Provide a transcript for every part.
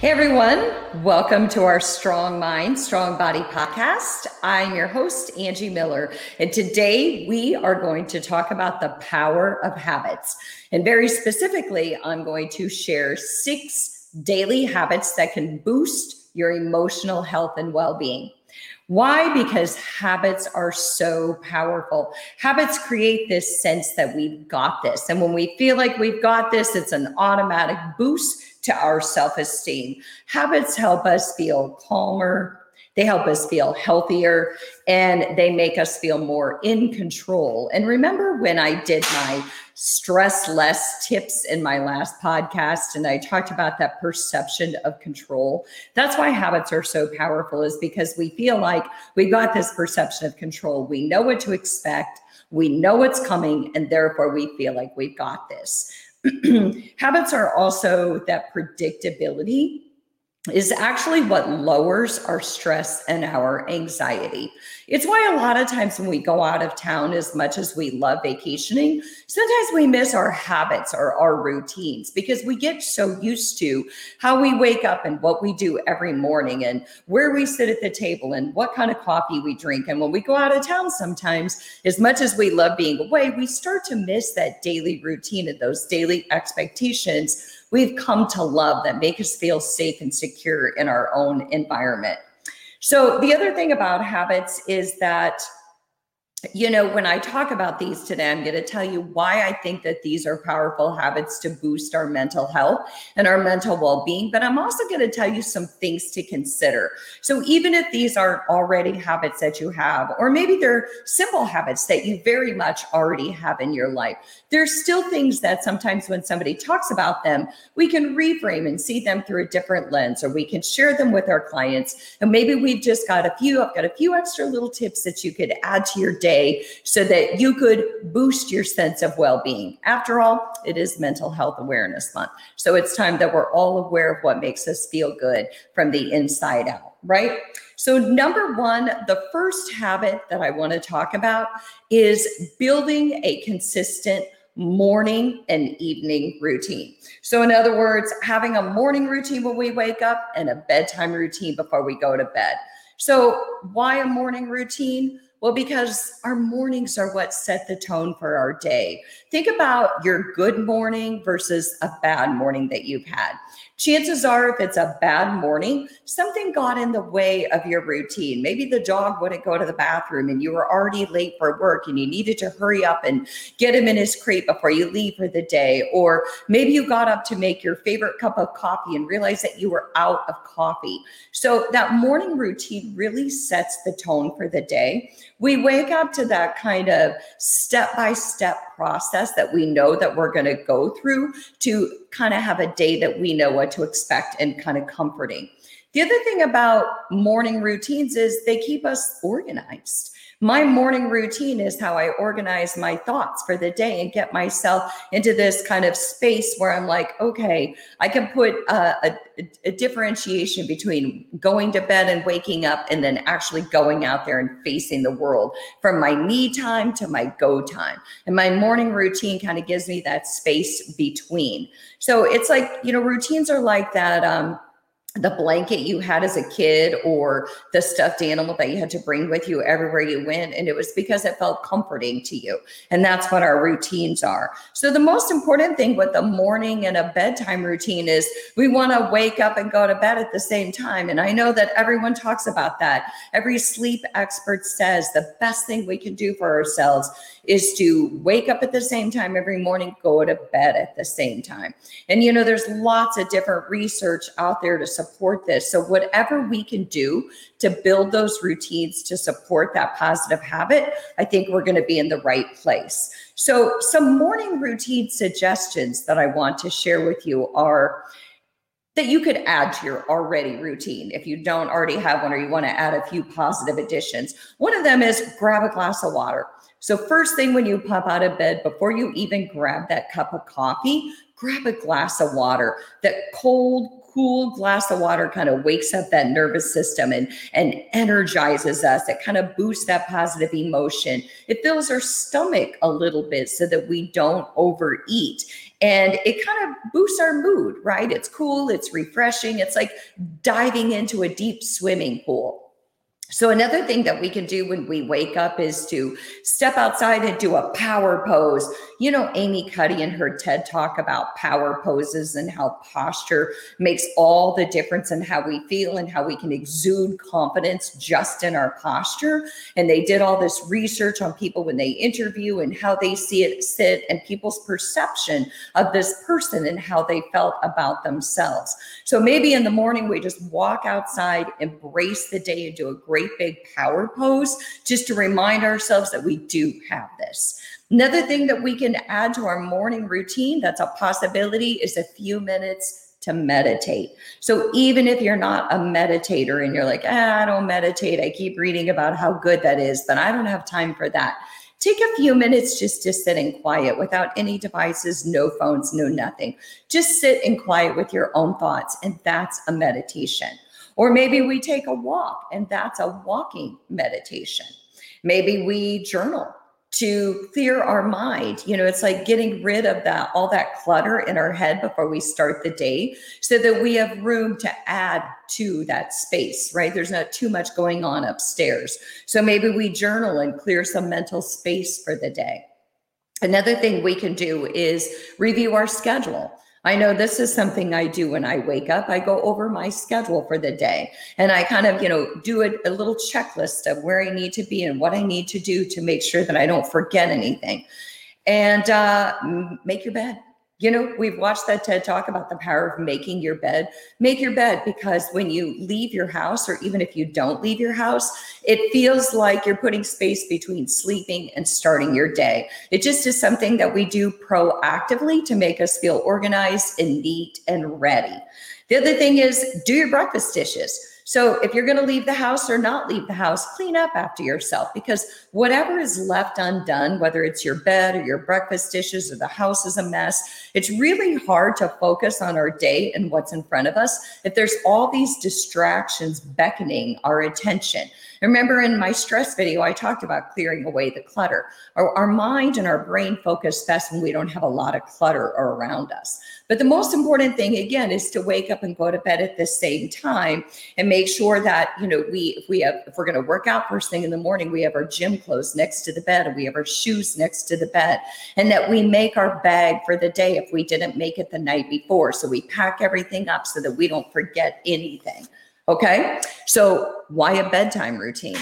Hey everyone, welcome to our Strong Mind, Strong Body podcast. I'm your host, Angie Miller, and today we are going to talk about the power of habits. And very specifically, I'm going to share six daily habits that can boost your emotional health and well being. Why? Because habits are so powerful. Habits create this sense that we've got this. And when we feel like we've got this, it's an automatic boost to our self esteem. Habits help us feel calmer, they help us feel healthier, and they make us feel more in control. And remember when I did my stress less tips in my last podcast and I talked about that perception of control. That's why habits are so powerful is because we feel like we've got this perception of control. We know what to expect. We know what's coming and therefore we feel like we've got this. Habits are also that predictability is actually what lowers our stress and our anxiety. It's why a lot of times when we go out of town, as much as we love vacationing, sometimes we miss our habits or our routines because we get so used to how we wake up and what we do every morning and where we sit at the table and what kind of coffee we drink. And when we go out of town, sometimes, as much as we love being away, we start to miss that daily routine and those daily expectations we've come to love that make us feel safe and secure in our own environment. So, the other thing about habits is that you know, when I talk about these today, I'm going to tell you why I think that these are powerful habits to boost our mental health and our mental well being. But I'm also going to tell you some things to consider. So, even if these aren't already habits that you have, or maybe they're simple habits that you very much already have in your life, there's still things that sometimes when somebody talks about them, we can reframe and see them through a different lens, or we can share them with our clients. And maybe we've just got a few, I've got a few extra little tips that you could add to your day day so that you could boost your sense of well being. After all, it is Mental Health Awareness Month. So it's time that we're all aware of what makes us feel good from the inside out, right? So, number one, the first habit that I want to talk about is building a consistent morning and evening routine. So, in other words, having a morning routine when we wake up and a bedtime routine before we go to bed. So, why a morning routine? Well, because our mornings are what set the tone for our day. Think about your good morning versus a bad morning that you've had. Chances are, if it's a bad morning, something got in the way of your routine. Maybe the dog wouldn't go to the bathroom and you were already late for work and you needed to hurry up and get him in his crate before you leave for the day. Or maybe you got up to make your favorite cup of coffee and realized that you were out of coffee. So that morning routine really sets the tone for the day we wake up to that kind of step by step process that we know that we're going to go through to kind of have a day that we know what to expect and kind of comforting. The other thing about morning routines is they keep us organized. My morning routine is how I organize my thoughts for the day and get myself into this kind of space where I'm like, okay, I can put a, a, a differentiation between going to bed and waking up and then actually going out there and facing the world from my me time to my go time. And my morning routine kind of gives me that space between. So it's like, you know, routines are like that. Um, the blanket you had as a kid or the stuffed animal that you had to bring with you everywhere you went. And it was because it felt comforting to you. And that's what our routines are. So, the most important thing with the morning and a bedtime routine is we want to wake up and go to bed at the same time. And I know that everyone talks about that. Every sleep expert says the best thing we can do for ourselves is to wake up at the same time every morning, go to bed at the same time. And, you know, there's lots of different research out there to support this. So, whatever we can do to build those routines to support that positive habit, I think we're going to be in the right place. So, some morning routine suggestions that I want to share with you are that you could add to your already routine if you don't already have one or you want to add a few positive additions. One of them is grab a glass of water. So, first thing when you pop out of bed, before you even grab that cup of coffee, grab a glass of water. That cold, cool glass of water kind of wakes up that nervous system and, and energizes us. It kind of boosts that positive emotion. It fills our stomach a little bit so that we don't overeat. And it kind of boosts our mood, right? It's cool, it's refreshing. It's like diving into a deep swimming pool. So, another thing that we can do when we wake up is to step outside and do a power pose. You know, Amy Cuddy and her TED talk about power poses and how posture makes all the difference in how we feel and how we can exude confidence just in our posture. And they did all this research on people when they interview and how they see it sit and people's perception of this person and how they felt about themselves. So, maybe in the morning, we just walk outside, embrace the day, and do a great big power pose just to remind ourselves that we do have this. Another thing that we can add to our morning routine that's a possibility is a few minutes to meditate. So even if you're not a meditator and you're like, ah, I don't meditate, I keep reading about how good that is, but I don't have time for that. Take a few minutes just to sit in quiet without any devices, no phones, no nothing. Just sit in quiet with your own thoughts, and that's a meditation. Or maybe we take a walk and that's a walking meditation. Maybe we journal to clear our mind. You know, it's like getting rid of that all that clutter in our head before we start the day so that we have room to add to that space, right? There's not too much going on upstairs. So maybe we journal and clear some mental space for the day. Another thing we can do is review our schedule. I know this is something I do when I wake up. I go over my schedule for the day and I kind of, you know, do a, a, little checklist of where I need to be and what I need to do to make sure that I don't forget anything. And uh, make your bed. You know, we've watched that TED talk about the power of making your bed. Make your bed because when you leave your house, or even if you don't leave your house, it feels like you're putting space between sleeping and starting your day. It just is something that we do proactively to make us feel organized and neat and ready. The other thing is do your breakfast dishes. So if you're going to leave the house or not leave the house, clean up after yourself because whatever is left undone, whether it's your bed or your breakfast dishes or the house is a mess, it's really hard to focus on our day and what's in front of us if there's all these distractions beckoning our attention. Remember in my stress video, I talked about clearing away the clutter. Our, our mind and our brain focus best when we don't have a lot of clutter around us. But the most important thing, again, is to wake up and go to bed at the same time and make sure that, you know, we, if we have, if we're going to work out first thing in the morning, we have our gym clothes next to the bed and we have our shoes next to the bed and that we make our bag for the day if we didn't make it the night before. So we pack everything up so that we don't forget anything. Okay. So, why a bedtime routine?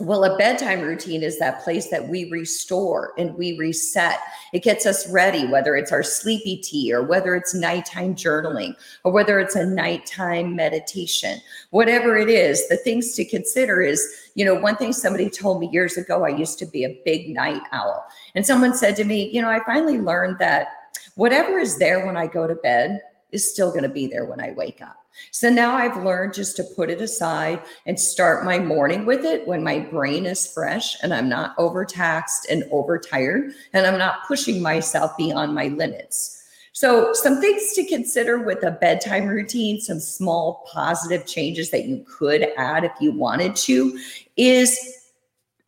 Well, a bedtime routine is that place that we restore and we reset. It gets us ready, whether it's our sleepy tea or whether it's nighttime journaling or whether it's a nighttime meditation, whatever it is. The things to consider is, you know, one thing somebody told me years ago, I used to be a big night owl. And someone said to me, you know, I finally learned that whatever is there when I go to bed is still going to be there when I wake up. So now I've learned just to put it aside and start my morning with it when my brain is fresh and I'm not overtaxed and overtired and I'm not pushing myself beyond my limits. So, some things to consider with a bedtime routine, some small positive changes that you could add if you wanted to, is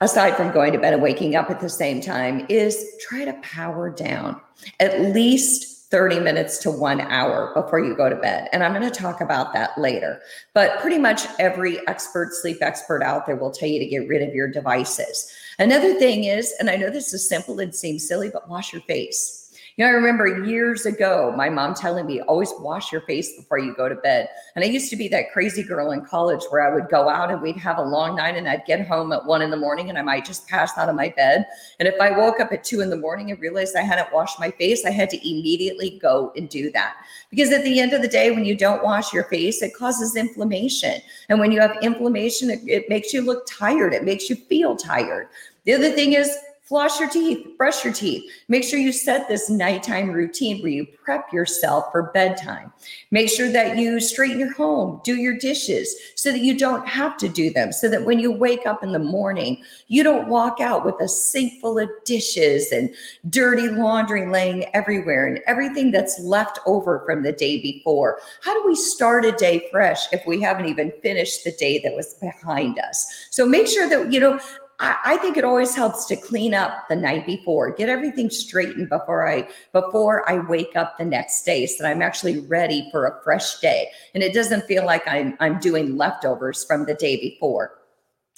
aside from going to bed and waking up at the same time, is try to power down at least 30 minutes to one hour before you go to bed. And I'm going to talk about that later. But pretty much every expert, sleep expert out there will tell you to get rid of your devices. Another thing is, and I know this is simple and seems silly, but wash your face. You know, I remember years ago, my mom telling me, always wash your face before you go to bed. And I used to be that crazy girl in college where I would go out and we'd have a long night and I'd get home at one in the morning and I might just pass out of my bed. And if I woke up at two in the morning and realized I hadn't washed my face, I had to immediately go and do that. Because at the end of the day, when you don't wash your face, it causes inflammation. And when you have inflammation, it, it makes you look tired, it makes you feel tired. The other thing is floss your teeth, brush your teeth. Make sure you set this nighttime routine where you prep yourself for bedtime. Make sure that you straighten your home, do your dishes so that you don't have to do them. So that when you wake up in the morning, you don't walk out with a sink full of dishes and dirty laundry laying everywhere and everything that's left over from the day before. How do we start a day fresh if we haven't even finished the day that was behind us? So make sure that, you know, I, I think it always helps to clean up the night before, get everything straightened before I before I wake up the next day, so that I'm actually ready for a fresh day, and it doesn't feel like I'm I'm doing leftovers from the day before.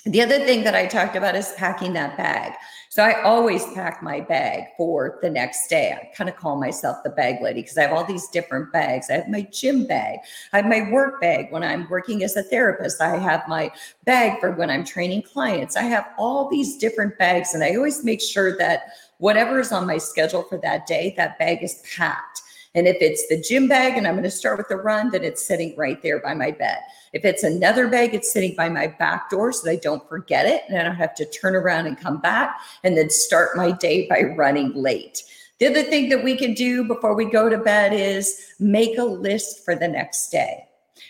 The other thing that I talked about is packing that bag. So I always pack my bag for the next day. I kind of call myself the bag lady because I have all these different bags. I have my gym bag, I have my work bag when I'm working as a therapist, I have my bag for when I'm training clients. I have all these different bags, and I always make sure that whatever is on my schedule for that day, that bag is packed. And if it's the gym bag and I'm going to start with the run, then it's sitting right there by my bed. If it's another bag, it's sitting by my back door so that I don't forget it and I don't have to turn around and come back and then start my day by running late. The other thing that we can do before we go to bed is make a list for the next day.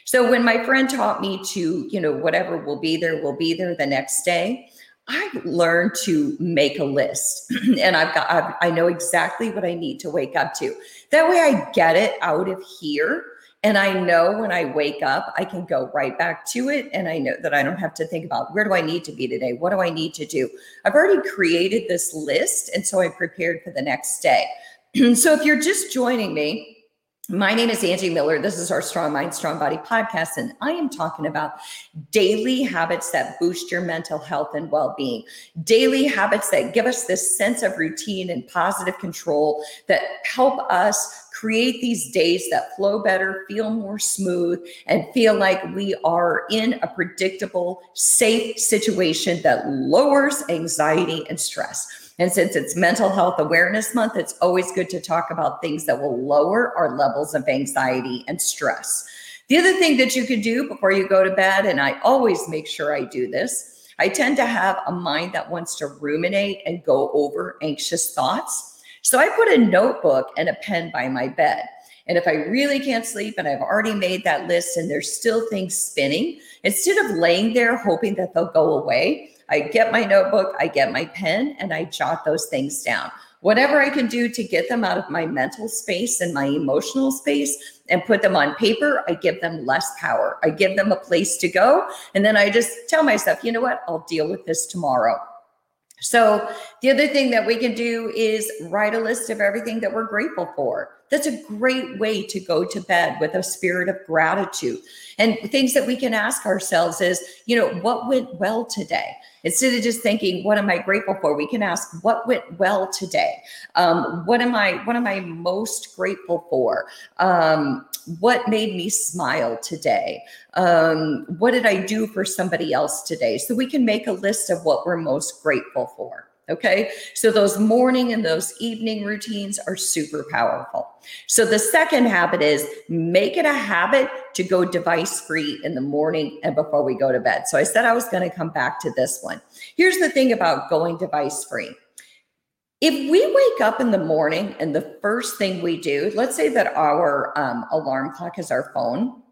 So when my friend taught me to, you know, whatever will be there will be there the next day, I've learned to make a list and I've got, I've, i know exactly what I need to wake up to. That way I get it out of here. And I know when I wake up, I can go right back to it. And I know that I don't have to think about where do I need to be today? What do I need to do? I've already created this list. And so I prepared for the next day. so if you're just joining me, my name is Angie Miller. This is our Strong Mind, Strong Body podcast, and I am talking about daily habits that boost your mental health and well being, daily habits that give us this sense of routine and positive control that help us create these days that flow better, feel more smooth, and feel like we are in a predictable, safe situation that lowers anxiety and stress. And since it's Mental Health Awareness Month, it's always good to talk about things that will lower our levels of anxiety and stress. The other thing that you can do before you go to bed, and I always make sure I do this, I tend to have a mind that wants to ruminate and go over anxious thoughts. So I put a notebook and a pen by my bed. And if I really can't sleep and I've already made that list and there's still things spinning, instead of laying there hoping that they'll go away, I get my notebook, I get my pen, and I jot those things down. Whatever I can do to get them out of my mental space and my emotional space and put them on paper, I give them less power. I give them a place to go. And then I just tell myself, you know what? I'll deal with this tomorrow. So, the other thing that we can do is write a list of everything that we're grateful for. That's a great way to go to bed with a spirit of gratitude. And things that we can ask ourselves is, you know, what went well today? Instead of just thinking, what am I grateful for? We can ask, what went well today? Um, what am I, what am I most grateful for? Um, what made me smile today? Um, what did I do for somebody else today? So we can make a list of what we're most grateful for. Okay. So those morning and those evening routines are super powerful. So the second habit is make it a habit to go device free in the morning and before we go to bed. So I said I was going to come back to this one. Here's the thing about going device free. If we wake up in the morning and the first thing we do, let's say that our um, alarm clock is our phone.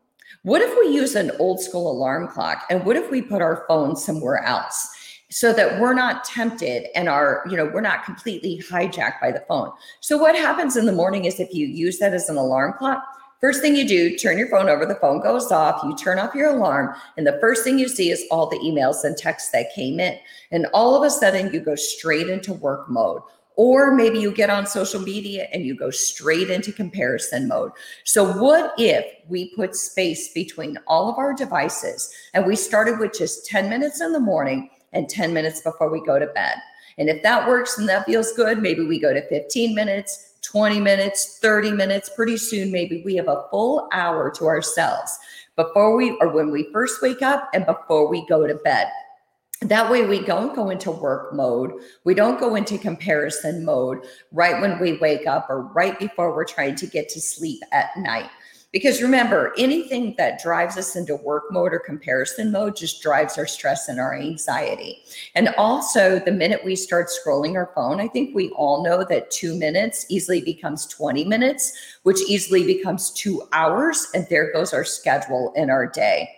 What if we use an old school alarm clock? And what if we put our phone somewhere else? So that we're not tempted and are, you know, we're not completely hijacked by the phone. So what happens in the morning is if you use that as an alarm clock, first thing you do, turn your phone over, the phone goes off, you turn off your alarm, and the first thing you see is all the emails and texts that came in. And all of a sudden you go straight into work mode. Or maybe you get on social media and you go straight into comparison mode. So, what if we put space between all of our devices and we started with just 10 minutes in the morning and 10 minutes before we go to bed. And if that works and that feels good, maybe we go to 15 minutes, 20 minutes, 30 minutes. Pretty soon, maybe we have a full hour to ourselves before we or when we first wake up and before we go to bed. That way, we don't go into work mode. We don't go into comparison mode right when we wake up or right before we're trying to get to sleep at night. Because remember, anything that drives us into work mode or comparison mode just drives our stress and our anxiety. And also, the minute we start scrolling our phone, I think we all know that two minutes easily becomes 20 minutes, which easily becomes two hours. And there goes our schedule in our day.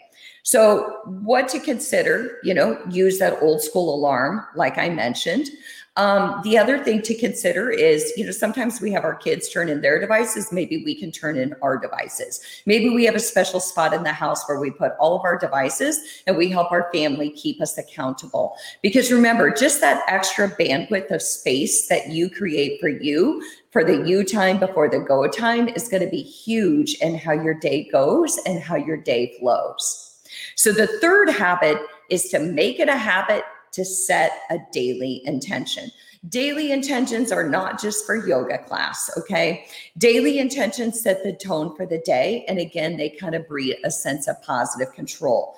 So, what to consider, you know, use that old school alarm, like I mentioned. Um, the other thing to consider is, you know, sometimes we have our kids turn in their devices. Maybe we can turn in our devices. Maybe we have a special spot in the house where we put all of our devices and we help our family keep us accountable. Because remember, just that extra bandwidth of space that you create for you for the you time before the go time is going to be huge in how your day goes and how your day flows. So the third habit is to make it a habit to set a daily intention. Daily intentions are not just for yoga class, okay? Daily intentions set the tone for the day. And again, they kind of breed a sense of positive control.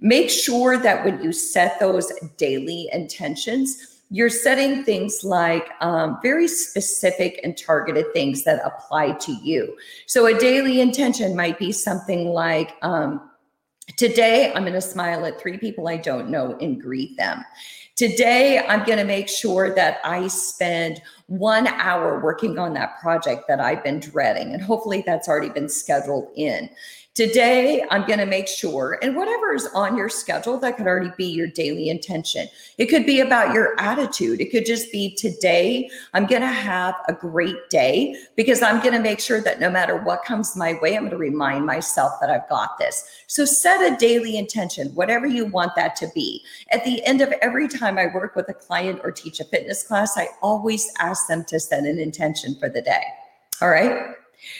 Make sure that when you set those daily intentions, you're setting things like um, very specific and targeted things that apply to you. So, a daily intention might be something like, um, Today, I'm going to smile at three people I don't know and greet them. Today, I'm going to make sure that I spend one hour working on that project that I've been dreading. And hopefully, that's already been scheduled in. Today, I'm going to make sure, and whatever is on your schedule, that could already be your daily intention. It could be about your attitude. It could just be today, I'm going to have a great day because I'm going to make sure that no matter what comes my way, I'm going to remind myself that I've got this. So set a daily intention, whatever you want that to be. At the end of every time I work with a client or teach a fitness class, I always ask them to set an intention for the day. All right.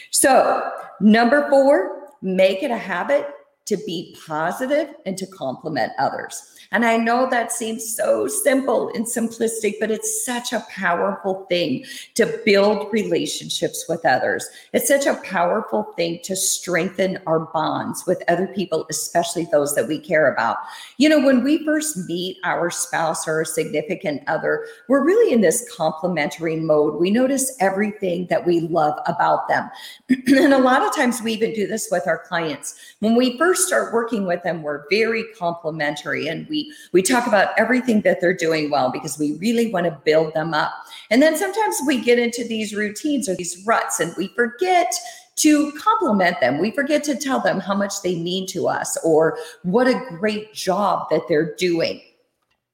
So, number four, make it a habit to be positive and to compliment others. And I know that seems so simple and simplistic, but it's such a powerful thing to build relationships with others. It's such a powerful thing to strengthen our bonds with other people, especially those that we care about. You know, when we first meet our spouse or a significant other, we're really in this complimentary mode. We notice everything that we love about them. and a lot of times we even do this with our clients. When we first start working with them, we're very complimentary and we we we talk about everything that they're doing well because we really want to build them up. And then sometimes we get into these routines or these ruts and we forget to compliment them. We forget to tell them how much they mean to us or what a great job that they're doing.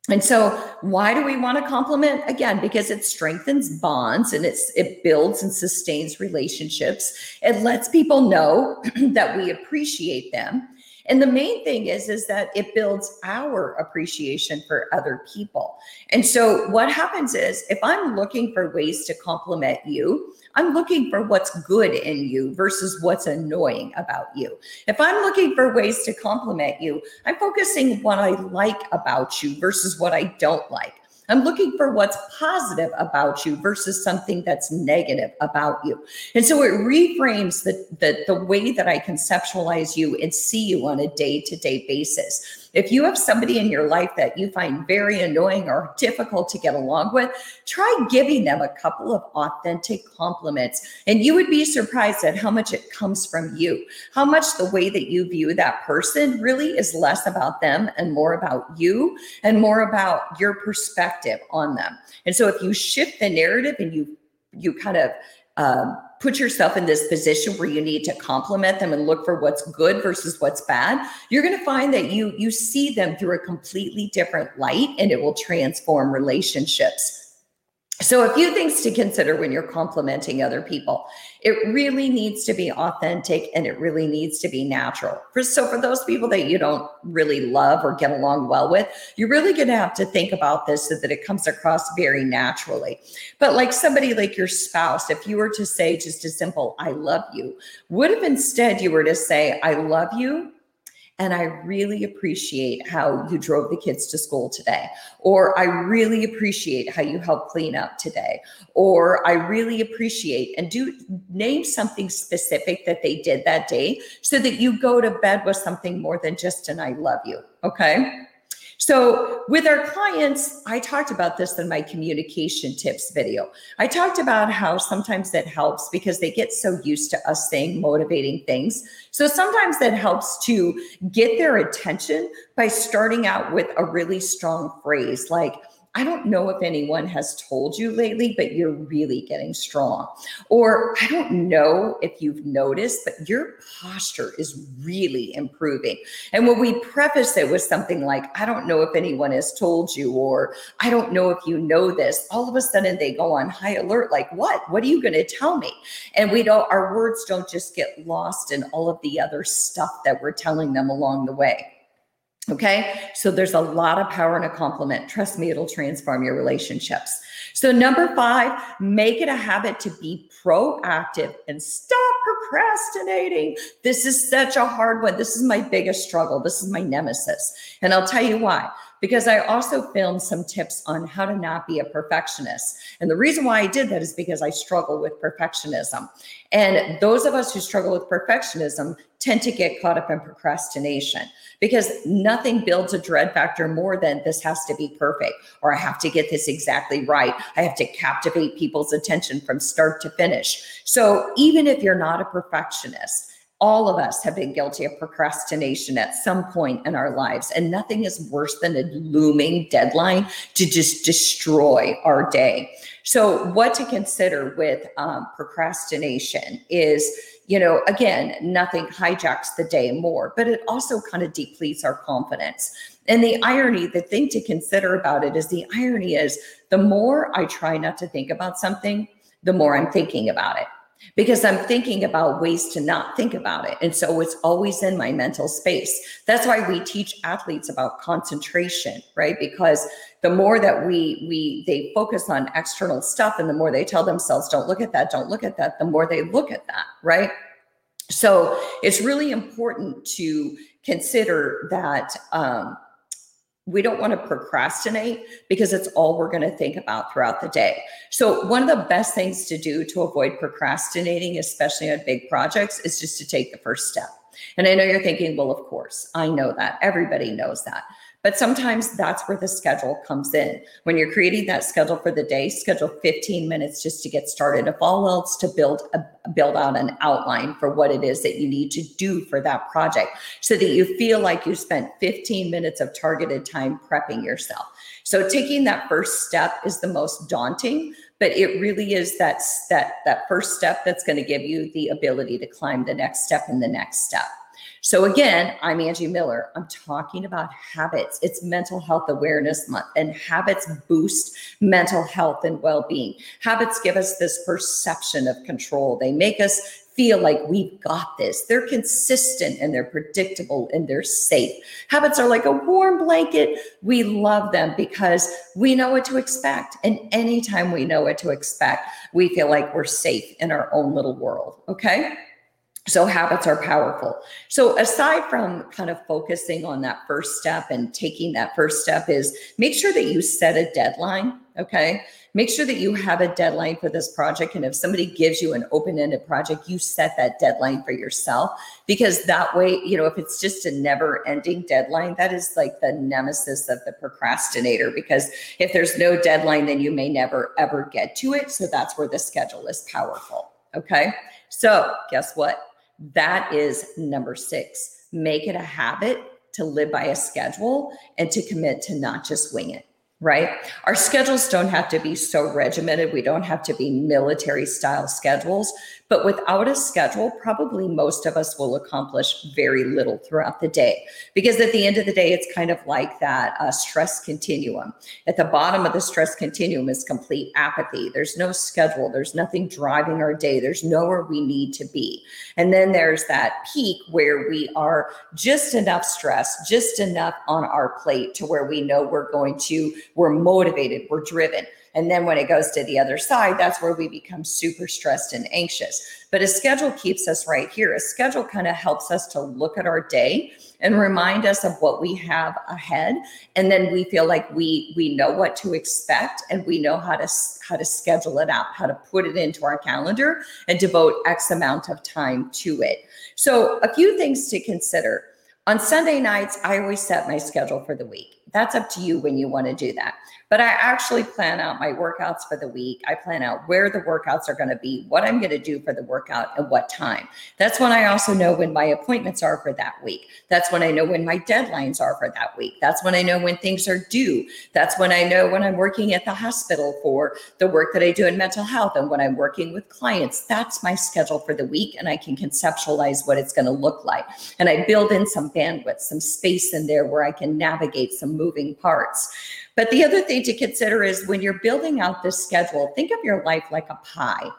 And so, why do we want to compliment? Again, because it strengthens bonds and it's it builds and sustains relationships. It lets people know that we appreciate them. And the main thing is, is that it builds our appreciation for other people. And so what happens is if I'm looking for ways to compliment you, I'm looking for what's good in you versus what's annoying about you. If I'm looking for ways to compliment you, I'm focusing what I like about you versus what I don't like. I'm looking for what's positive about you versus something that's negative about you. And so it reframes the, the, the way that I conceptualize you and see you on a day to day basis. If you have somebody in your life that you find very annoying or difficult to get along with, try giving them a couple of authentic compliments. And you would be surprised at how much it comes from you, how much the way that you view that person really is less about them and more about you and more about your perspective on them. And so if you shift the narrative and you you kind of um, put yourself in this position where you need to compliment them and look for what's good versus what's bad you're going to find that you you see them through a completely different light and it will transform relationships so, a few things to consider when you're complimenting other people. It really needs to be authentic and it really needs to be natural. For, so, for those people that you don't really love or get along well with, you're really going to have to think about this so that it comes across very naturally. But, like somebody like your spouse, if you were to say just a simple, I love you, what if instead you were to say, I love you and I really appreciate how you drove the kids to school today. Or I really appreciate how you helped clean up today. Or I really appreciate and do name something specific that they did that day so that you go to bed with something more than just an I love you. Okay. So, with our clients, I talked about this in my communication tips video. I talked about how sometimes that helps because they get so used to us saying motivating things. So, sometimes that helps to get their attention by starting out with a really strong phrase like, I don't know if anyone has told you lately, but you're really getting strong. Or I don't know if you've noticed, but your posture is really improving. And when we preface it with something like, I don't know if anyone has told you, or I don't know if you know this, all of a sudden they go on high alert like, what? What are you going to tell me? And we don't, our words don't just get lost in all of the other stuff that we're telling them along the way. Okay. So there's a lot of power in a compliment. Trust me, it'll transform your relationships. So, number five, make it a habit to be proactive and stop procrastinating. This is such a hard one. This is my biggest struggle. This is my nemesis. And I'll tell you why because I also filmed some tips on how to not be a perfectionist. And the reason why I did that is because I struggle with perfectionism. And those of us who struggle with perfectionism tend to get caught up in procrastination because nothing builds a dread factor more than this has to be perfect or I have to get this exactly right. I have to captivate people's attention from start to finish. So even if you're not a perfectionist, all of us have been guilty of procrastination at some point in our lives, and nothing is worse than a looming deadline to just destroy our day. So, what to consider with um, procrastination is, you know, again, nothing hijacks the day more, but it also kind of depletes our confidence. And the irony, the thing to consider about it is the irony is the more I try not to think about something, the more I'm thinking about it because I'm thinking about ways to not think about it. And so it's always in my mental space. That's why we teach athletes about concentration, right? Because the more that we we they focus on external stuff and the more they tell themselves don't look at that, don't look at that, the more they look at that, right? So it's really important to consider that um, we don't want to procrastinate because it's all we're going to think about throughout the day. So, one of the best things to do to avoid procrastinating, especially on big projects, is just to take the first step. And I know you're thinking, well, of course, I know that. Everybody knows that. But sometimes that's where the schedule comes in. When you're creating that schedule for the day, schedule 15 minutes just to get started. If all else, to build a build out an outline for what it is that you need to do for that project, so that you feel like you spent 15 minutes of targeted time prepping yourself. So taking that first step is the most daunting, but it really is that that that first step that's going to give you the ability to climb the next step and the next step. So, again, I'm Angie Miller. I'm talking about habits. It's Mental Health Awareness Month, and habits boost mental health and well being. Habits give us this perception of control, they make us feel like we've got this. They're consistent and they're predictable and they're safe. Habits are like a warm blanket. We love them because we know what to expect. And anytime we know what to expect, we feel like we're safe in our own little world. Okay. So habits are powerful. So aside from kind of focusing on that first step and taking that first step is make sure that you set a deadline, okay? Make sure that you have a deadline for this project and if somebody gives you an open-ended project, you set that deadline for yourself because that way, you know, if it's just a never-ending deadline, that is like the nemesis of the procrastinator because if there's no deadline then you may never ever get to it. So that's where the schedule is powerful, okay? So, guess what? That is number six. Make it a habit to live by a schedule and to commit to not just wing it right? Our schedules don't have to be so regimented. We don't have to be military style schedules. But without a schedule, probably most of us will accomplish very little throughout the day. Because at the end of the day, it's kind of like that uh, stress continuum. At the bottom of the stress continuum is complete apathy. There's no schedule, there's nothing driving our day, there's nowhere we need to be. And then there's that peak where we are just enough stress, just enough on our plate to where we know we're going to, we're motivated, we're driven. And then when it goes to the other side, that's where we become super stressed and anxious. But a schedule keeps us right here. A schedule kind of helps us to look at our day and remind us of what we have ahead. And then we feel like we we know what to expect and we know how to how to schedule it out, how to put it into our calendar and devote X amount of time to it. So a few things to consider. On Sunday nights, I always set my schedule for the week That's up to you when you want to do that. But I actually plan out my workouts for the week. I plan out where the workouts are going to be, what I'm going to do for the workout, and what time. That's when I also know when my appointments are for that week. That's when I know when my deadlines are for that week. That's when I know when things are due. That's when I know when I'm working at the hospital for the work that I do in mental health and when I'm working with clients. That's my schedule for the week, and I can conceptualize what it's going to look like. And I build in some bandwidth, some space in there where I can navigate some moving parts. But the other thing to consider is when you're building out this schedule, think of your life like a pie.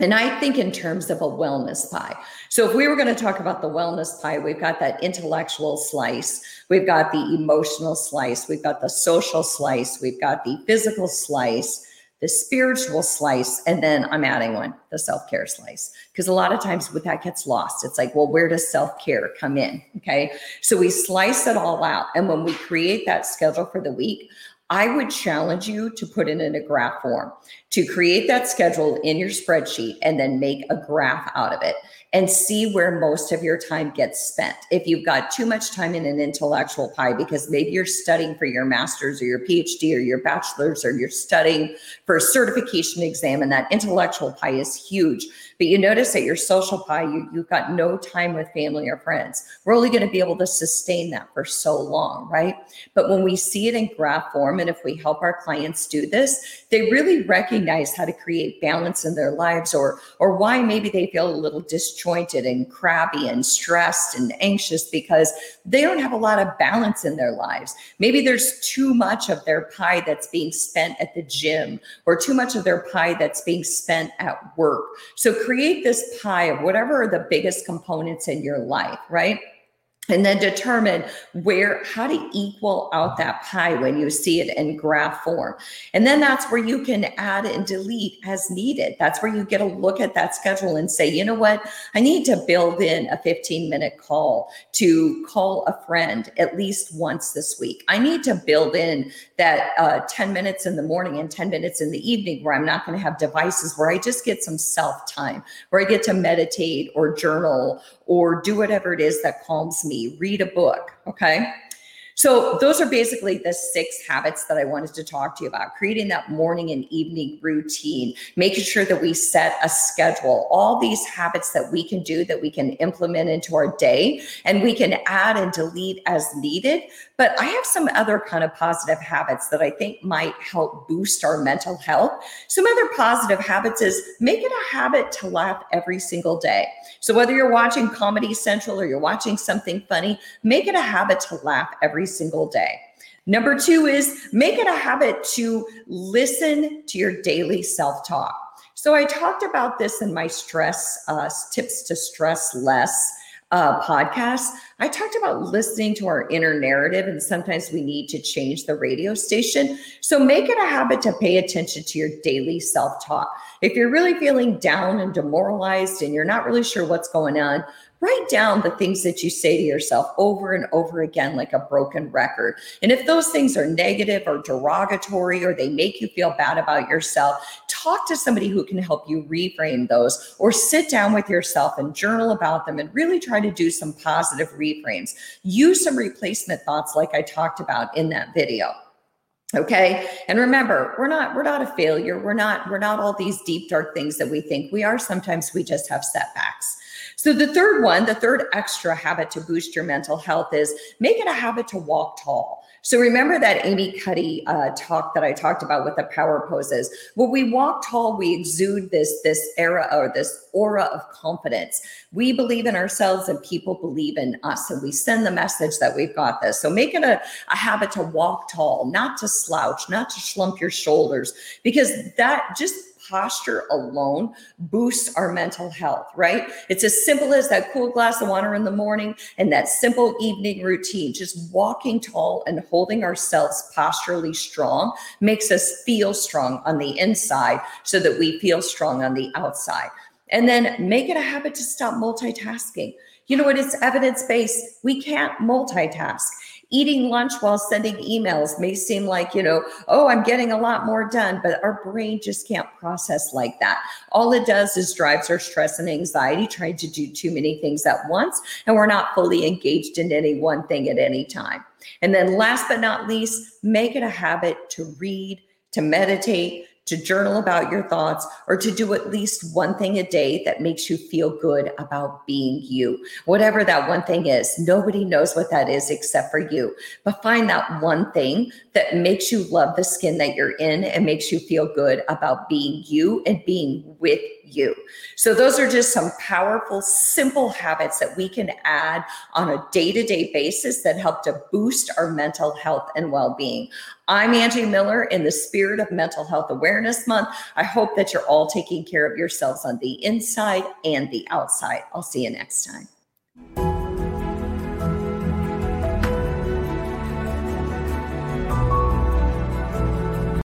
And I think in terms of a wellness pie. So, if we were going to talk about the wellness pie, we've got that intellectual slice, we've got the emotional slice, we've got the social slice, we've got the physical slice, the spiritual slice, and then I'm adding one, the self care slice. Because a lot of times with that gets lost. It's like, well, where does self care come in? Okay. So we slice it all out. And when we create that schedule for the week, I would challenge you to put it in a graph form, to create that schedule in your spreadsheet and then make a graph out of it and see where most of your time gets spent. If you've got too much time in an intellectual pie, because maybe you're studying for your master's or your PhD or your bachelor's, or you're studying for a certification exam, and that intellectual pie is huge. But you notice that your social pie, you, you've got no time with family or friends. We're only going to be able to sustain that for so long, right? But when we see it in graph form, and if we help our clients do this, they really recognize how to create balance in their lives or or why maybe they feel a little disjointed and crabby and stressed and anxious because they don't have a lot of balance in their lives. Maybe there's too much of their pie that's being spent at the gym or too much of their pie that's being spent at work. So create this pie of whatever are the biggest components in your life, right? And then determine where how to equal out that pie when you see it in graph form. And then that's where you can add and delete as needed. That's where you get a look at that schedule and say you know what? I need to build in a 15 minute call to call a friend at least once this week. I need to build in that uh, 10 minutes in the morning and 10 minutes in the evening where i'm not going to have devices where i just get some self time where i get to meditate or journal or do whatever it is that calms me, read a book. Okay. So, those are basically the six habits that I wanted to talk to you about creating that morning and evening routine, making sure that we set a schedule, all these habits that we can do that we can implement into our day and we can add and delete as needed. But I have some other kind of positive habits that I think might help boost our mental health. Some other positive habits is make it a habit to laugh every single day. So, whether you're watching Comedy Central or you're watching something funny, make it a habit to laugh every single day. Number two is make it a habit to listen to your daily self talk. So I talked about this in my stress uh, tips to stress less uh, podcast. I talked about listening to our inner narrative, and sometimes we need to change the radio station. So make it a habit to pay attention to your daily self talk. If you're really feeling down and demoralized and you're not really sure what's going on, write down the things that you say to yourself over and over again, like a broken record. And if those things are negative or derogatory or they make you feel bad about yourself, talk to somebody who can help you reframe those or sit down with yourself and journal about them and really try to do some positive reframes. Use some replacement thoughts, like I talked about in that video okay and remember we're not we're not a failure we're not we're not all these deep dark things that we think we are sometimes we just have setbacks so the third one, the third extra habit to boost your mental health is make it a habit to walk tall. So remember that Amy Cuddy uh, talk that I talked about with the power poses. When we walk tall, we exude this this era or this aura of confidence. We believe in ourselves, and people believe in us, and we send the message that we've got this. So make it a, a habit to walk tall, not to slouch, not to slump your shoulders, because that just posture alone boosts our mental health, right? It's as simple as that cool glass of water in the morning and that simple evening routine. Just walking tall and holding ourselves posturally strong makes us feel strong on the inside so that we feel strong on the outside. And then make it a habit to stop multitasking. You know what? It's evidence based. We can't multitask Eating lunch while sending emails may seem like, you know, oh, I'm getting a lot more done, but our brain just can't process like that. All it does is drives our stress and anxiety, trying to do too many things at once, and we're not fully engaged in any one thing at any time. And then last but not least, make it a habit to read, to meditate, to journal about your thoughts, or to do at least one thing a day that makes you feel good about being you. Whatever that one thing is, nobody knows what that is except for you. But find that one thing that makes you love the skin that you're in and makes you feel good about being you and being with you. So, those are just some powerful, simple habits that we can add on a day to day basis that help to boost our mental health and well being. I'm Angie Miller in the spirit of Mental Health Awareness Month. I hope that you're all taking care of yourselves on the inside and the outside. I'll see you next time.